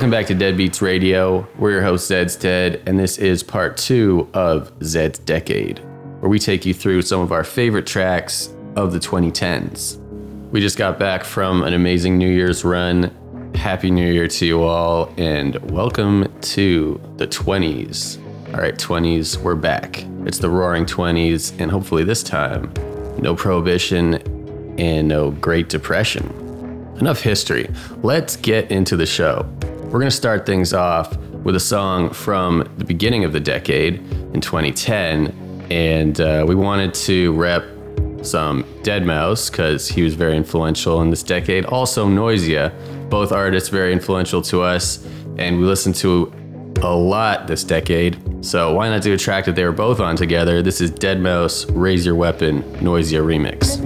Welcome back to Dead Beats Radio. We're your host, Zeds Dead, and this is part two of Zed's Decade, where we take you through some of our favorite tracks of the 2010s. We just got back from an amazing New Year's run. Happy New Year to you all, and welcome to the 20s. All right, 20s, we're back. It's the roaring 20s, and hopefully this time, no prohibition and no Great Depression. Enough history. Let's get into the show. We're going to start things off with a song from the beginning of the decade in 2010. And uh, we wanted to rep some Deadmau5 because he was very influential in this decade. Also, Noisia, both artists very influential to us. And we listened to a lot this decade. So why not do a track that they were both on together? This is Deadmau5, Raise Your Weapon, Noisia remix.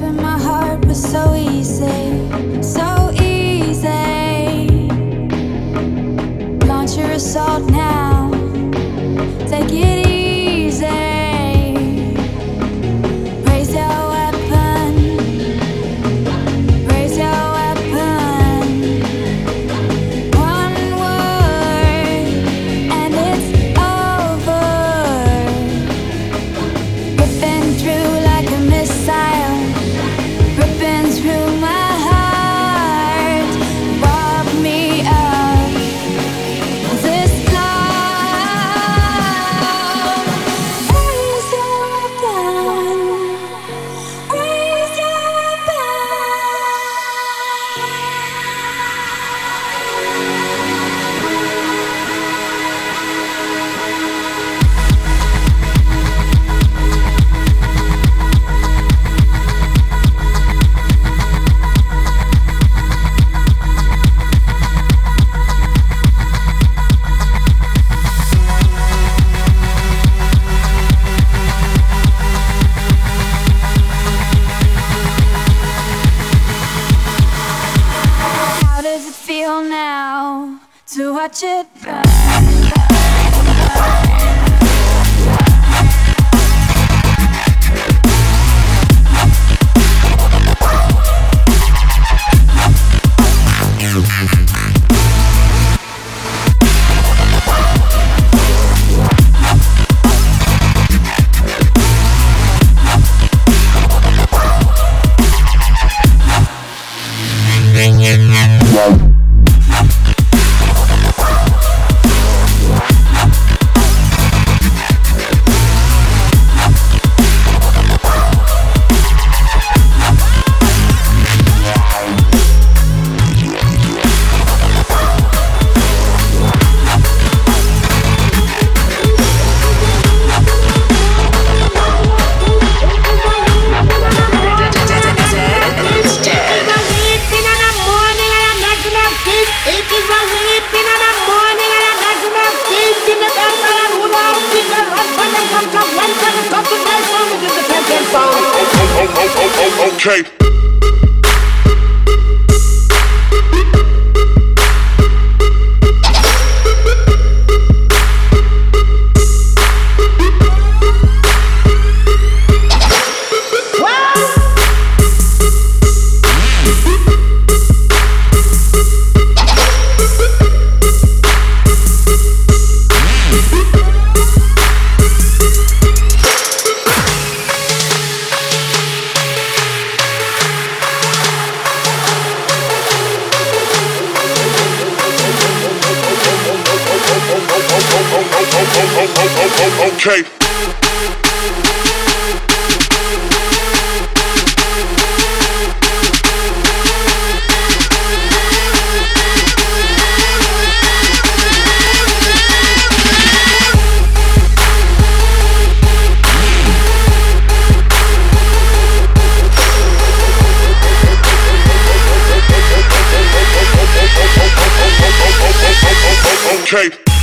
Okay.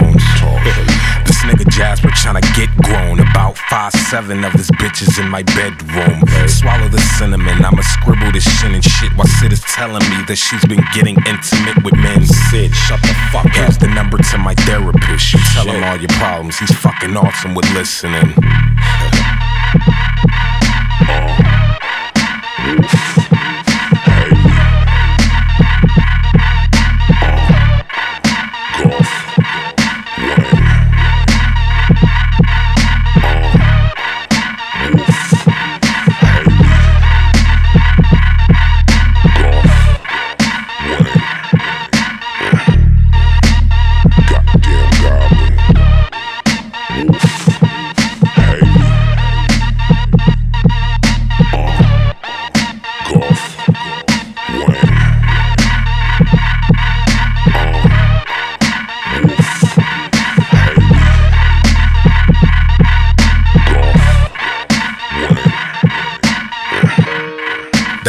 Bones. this nigga Jasper tryna get grown. About five seven of his bitches in my bedroom. Swallow the cinnamon. I'ma scribble this shit and shit while Sid is telling me that she's been getting intimate with men. Sid, shut the fuck up. Here's the number to my therapist. You tell him all your problems. He's fucking awesome with listening. Goddamn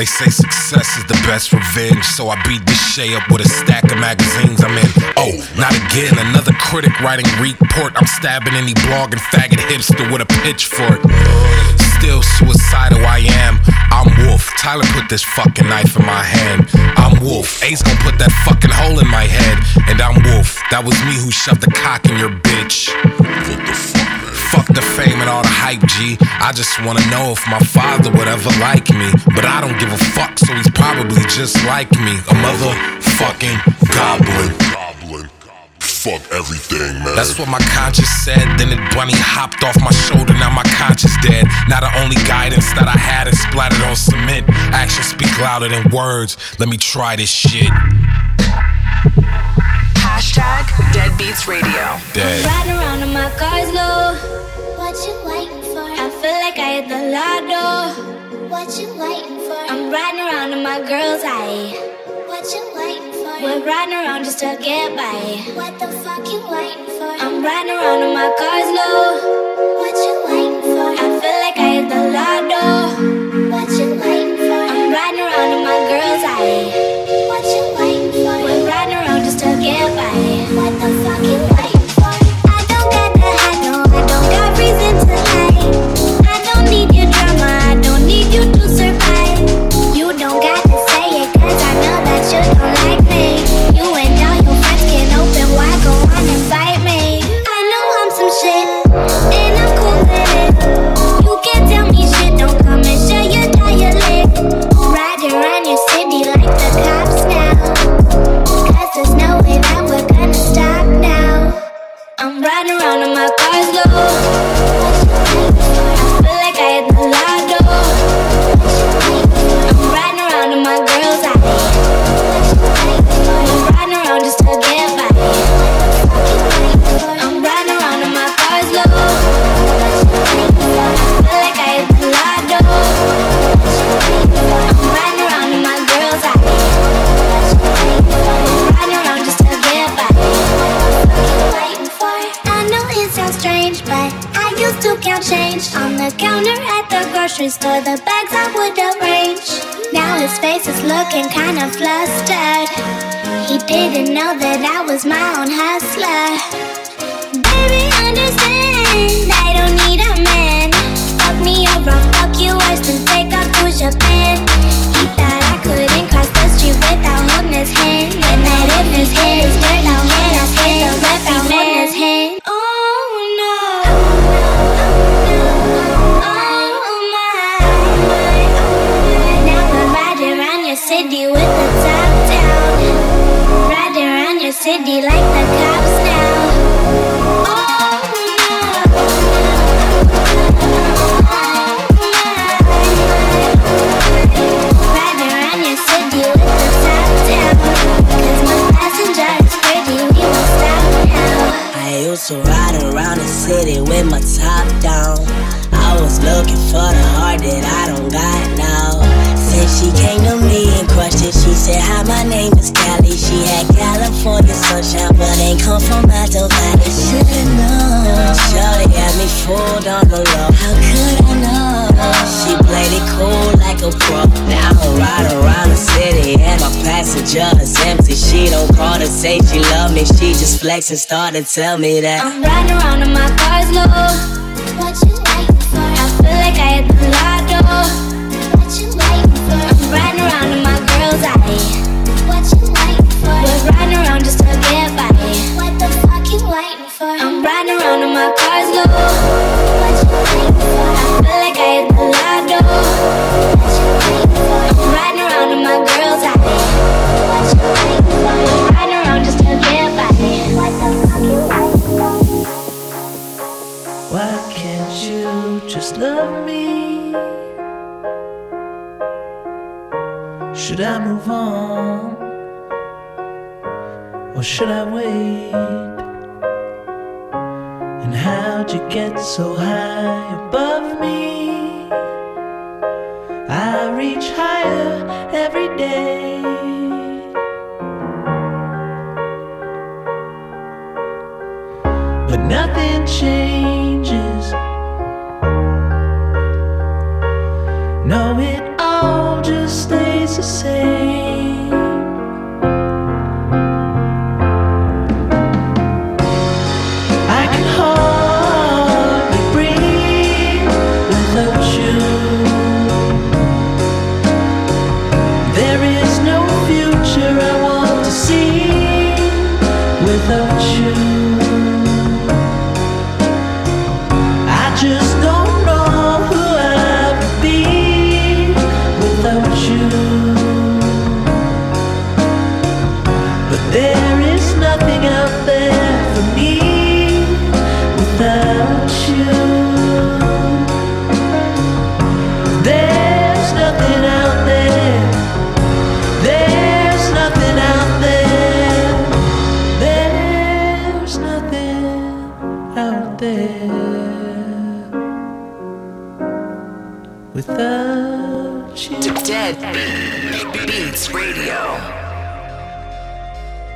They say success is the best revenge, so I beat this Shay up with a stack of magazines I'm in. Oh, not again, another critic writing report. I'm stabbing any blog and faggot hipster with a pitchfork. Still suicidal, I am. I'm Wolf. Tyler put this fucking knife in my hand. I'm Wolf. Ace gonna put that fucking hole in my head. And I'm Wolf. That was me who shoved the cock in your bitch. Fuck the fame and all the hype, G. I just wanna know if my father would ever like me. But I don't give a fuck, so he's probably just like me. A motherfucking goblin. Goblin. Fuck everything, man. That's what my conscience said. Then it bunny hopped off my shoulder. Now my conscience dead. Now the only guidance that I had is splattered on cement. Actions speak louder than words. Let me try this shit. Hashtag Deadbeats Radio. Dead. Riding around in my car's low. Hit the lotto. What you waiting for? I'm riding around in my girl's eye. What you waiting for? We're riding around just to get by. What the fuck you waiting for? I'm riding around in my car's low. What you waiting for? I feel like I hit the lotto. What you waiting for? I'm riding around in my girl's eye. Looking kinda flustered. He didn't know that I was my own hustler. Baby, understand, I don't need a man. Fuck me over, fuck you worse than take off to Japan. He thought I couldn't cross the street without holding his hand. And that if his head is dirt, I can't escape the without sunshine, but ain't come from Alto Valley. Should've known. Shorty had me fooled on the low. How could I know? She played it cool like a pro. Now I ride around the city and my passenger is empty. She don't call to say she love me. She just flex and start to tell me that. I'm riding around in my car's low. What you waiting for? I feel like I hit the lotto. What you waiting for? I'm riding around in my girl's eye. What you waiting for? We're riding around just to get by. What the fuck you waiting for? I'm riding around in my car's low. What you waiting for? I feel like I hit the lotto. What you waiting for? I'm riding around in my girl's eye. What you waiting for? I'm riding around just to get by. What the fuck you waiting for? Why can't you just love me? Should I move on? Or should I wait? And how'd you get so high above me? I reach higher every day. But nothing changes.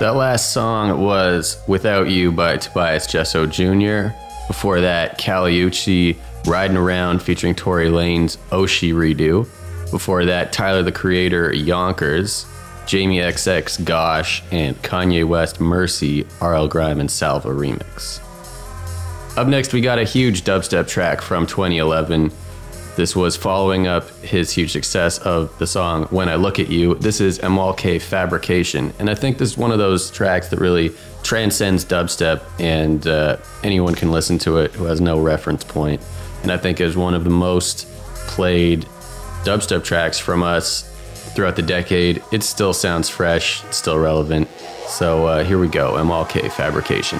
That last song was Without You by Tobias Jesso Jr. Before that, Kali Uchis Riding Around featuring Tory Lanez Oshi redo. Before that, Tyler the Creator Yonkers, Jamie XX Gosh, and Kanye West Mercy RL Grime and Salva remix. Up next, we got a huge dubstep track from 2011. This was following up his huge success of the song When I Look at You. This is Emalkay Fabrication. And I think this is one of those tracks that really transcends dubstep, and uh, anyone can listen to it who has no reference point. And I think is one of the most played dubstep tracks from us throughout the decade. It still sounds fresh, still relevant. So uh, here we go Emalkay Fabrication.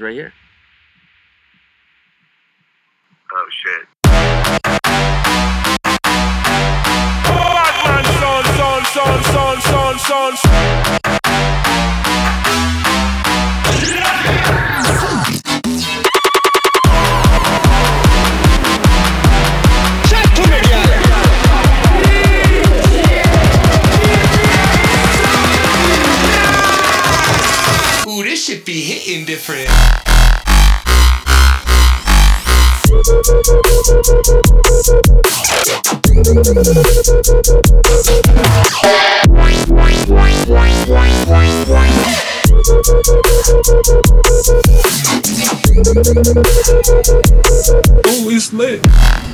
right here. Ooh, it's lit.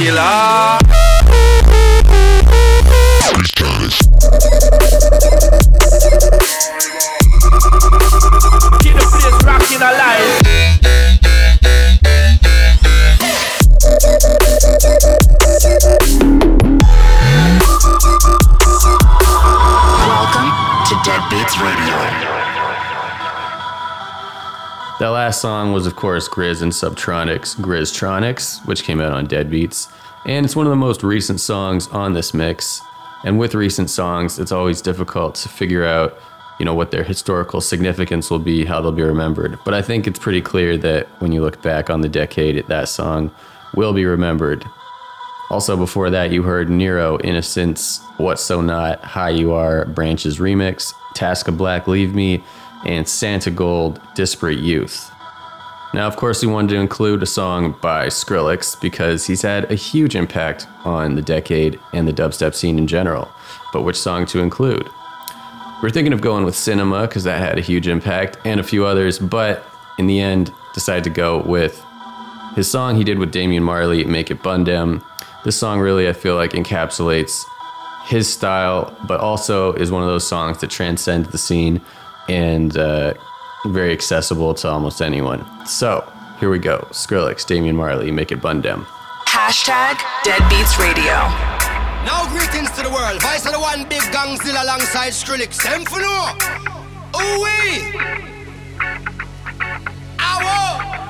killer. That last song was, of course, Grizz and Subtronics, Grizztronics, which came out on Deadbeats. And it's one of the most recent songs on this mix. And with recent songs, it's always difficult to figure out you know, what their historical significance will be, how they'll be remembered. But I think it's pretty clear that when you look back on the decade, that song will be remembered. Also, before that, you heard Nero, Innocence, What So Not, High You Are, Branchez Remix, Taska Black, Leave Me, and Santigold, Disparate Youth. Now, of course, we wanted to include a song by Skrillex because he's had a huge impact on the decade and the dubstep scene in general. But which song to include? We're thinking of going with Cinema because that had a huge impact and a few others, but in the end, decided to go with his song he did with Damian Marley, Make It Bun Dem. This song really, I feel like, encapsulates his style, but also is one of those songs that transcends the scene and uh, very accessible to almost anyone. So here we go Skrillex, Damian Marley, Make It Bun Dem. Hashtag Deadbeats Radio. Now greetings to the world. Vice of the one big gang still alongside Skrillex. Them for no. Ooh wee. Ow.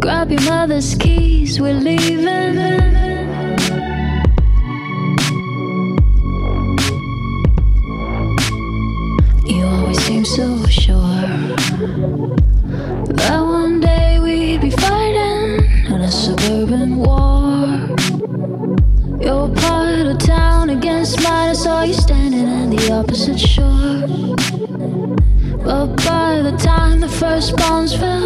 Grab your mother's keys, we're leaving. You always seem so sure that one day we'd be fighting in a suburban war. Your part of town against mine, I saw you standing on the opposite shore. But by the time the first bombs fell,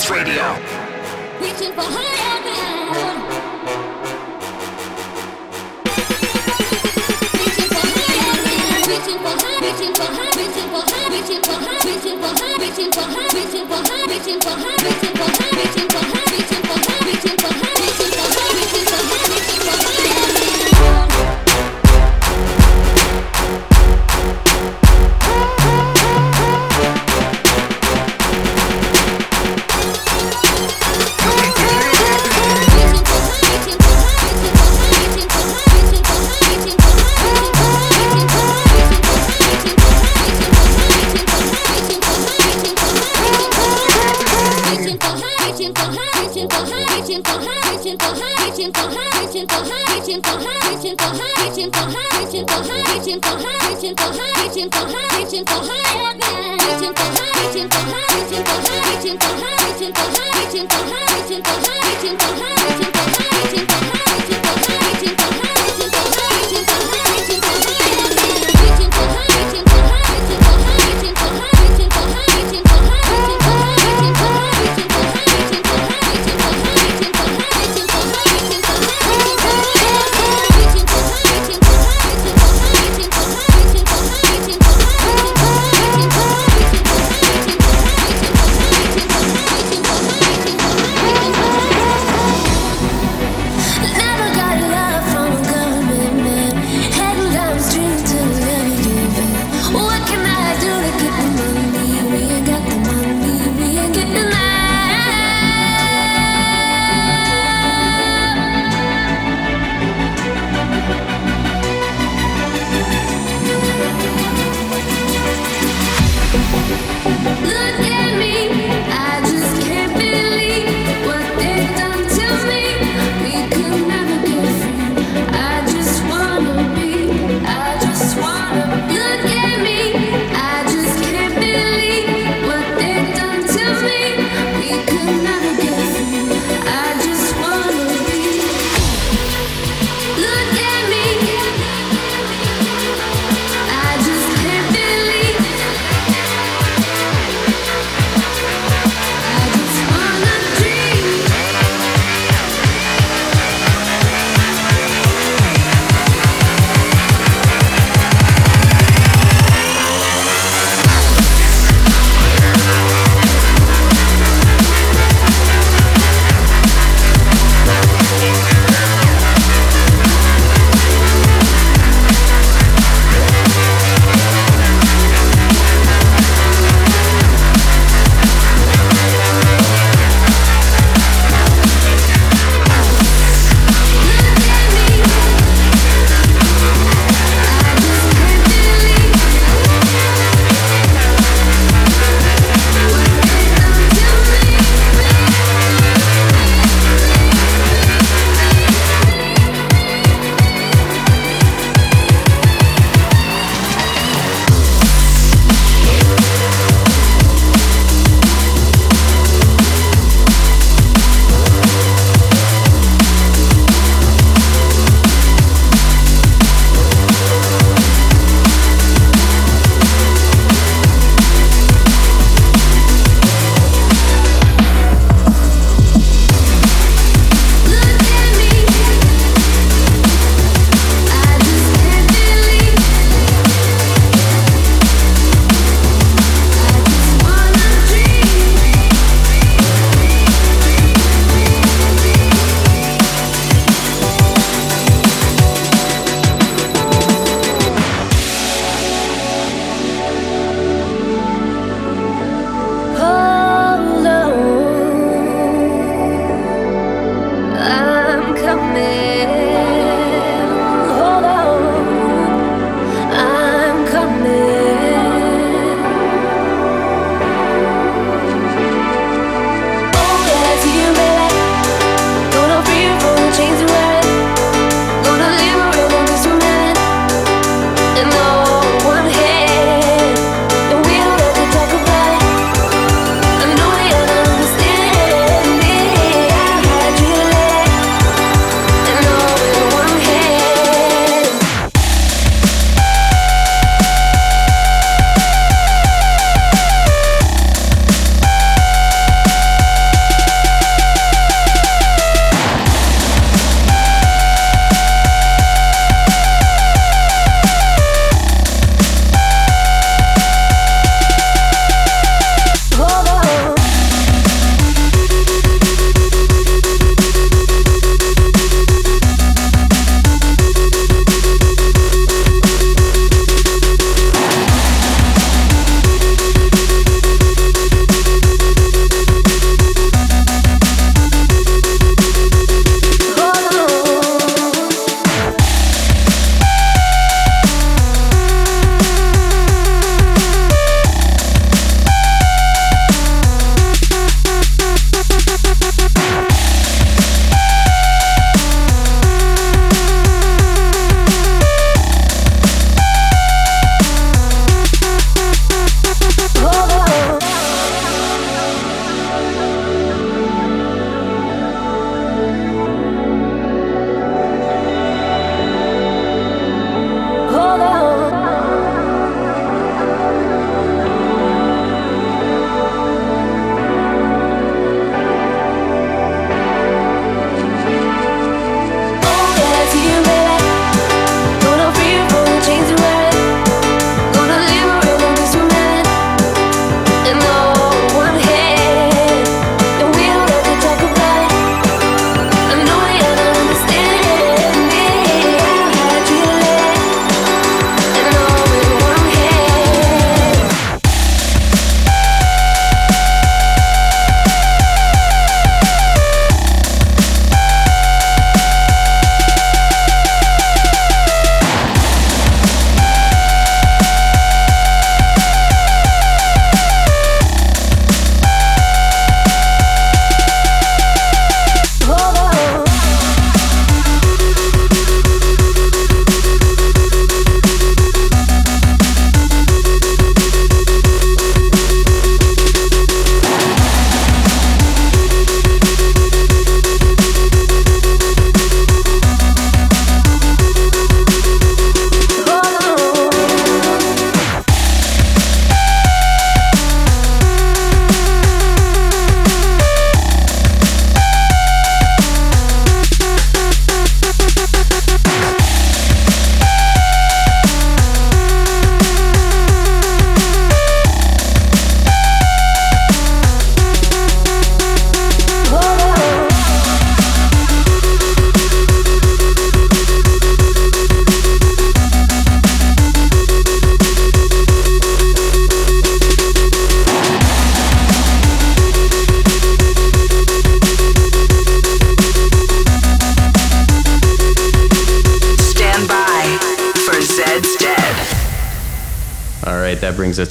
Beats Radio. Reaching for higher ground. For for for for for for for for for for for for for for for. Tinta, tinta, tinta,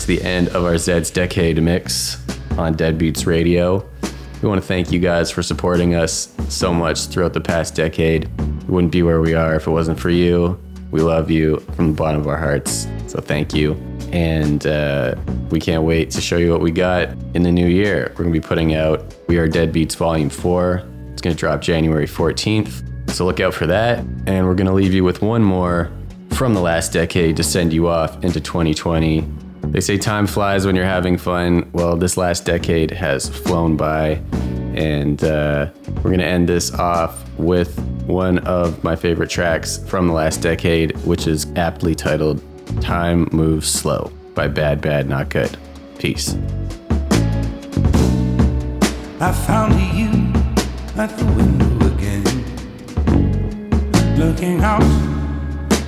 the end of our Zed's Decade mix on Deadbeats Radio. We want to thank you guys for supporting us so much throughout the past decade. We wouldn't be where we are if it wasn't for you. We love you from the bottom of our hearts. So thank you. And uh, we can't wait to show you what we got in the new year. We're going to be putting out We Are Deadbeats Volume 4. It's going to drop January 14th. So look out for that. And we're going to leave you with one more from the last decade to send you off into 2020. They say time flies when you're having fun. Well, this last decade has flown by. And uh, we're going to end this off with one of my favorite tracks from the last decade, which is aptly titled Time Moves Slow by Bad Bad Not Good. Peace. I found you at the window again, looking out,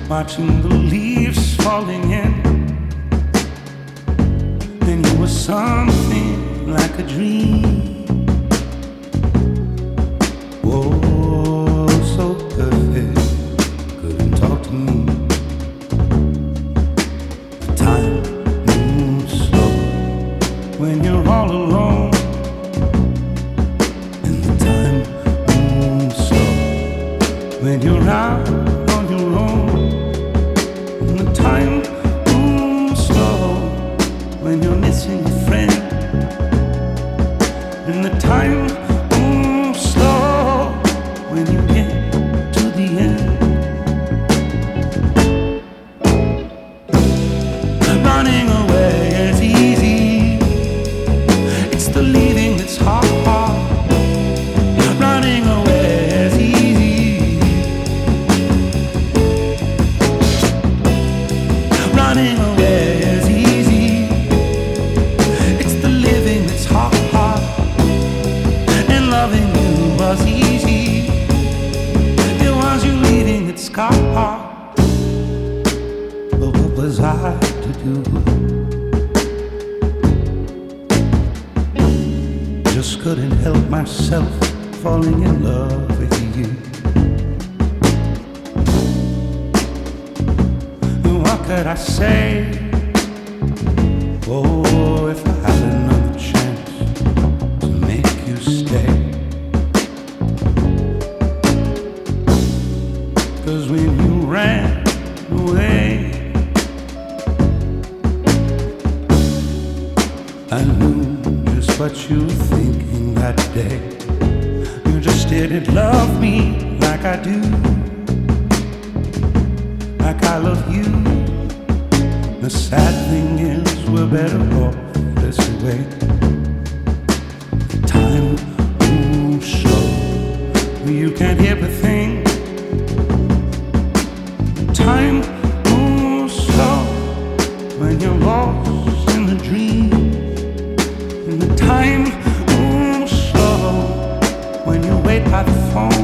watching the leaves falling in. Something like a dream. Just didn't love me like I do, like I love you. The sad thing is, we're better off this way. Time moves slow, you can't hear a thing. Time phone.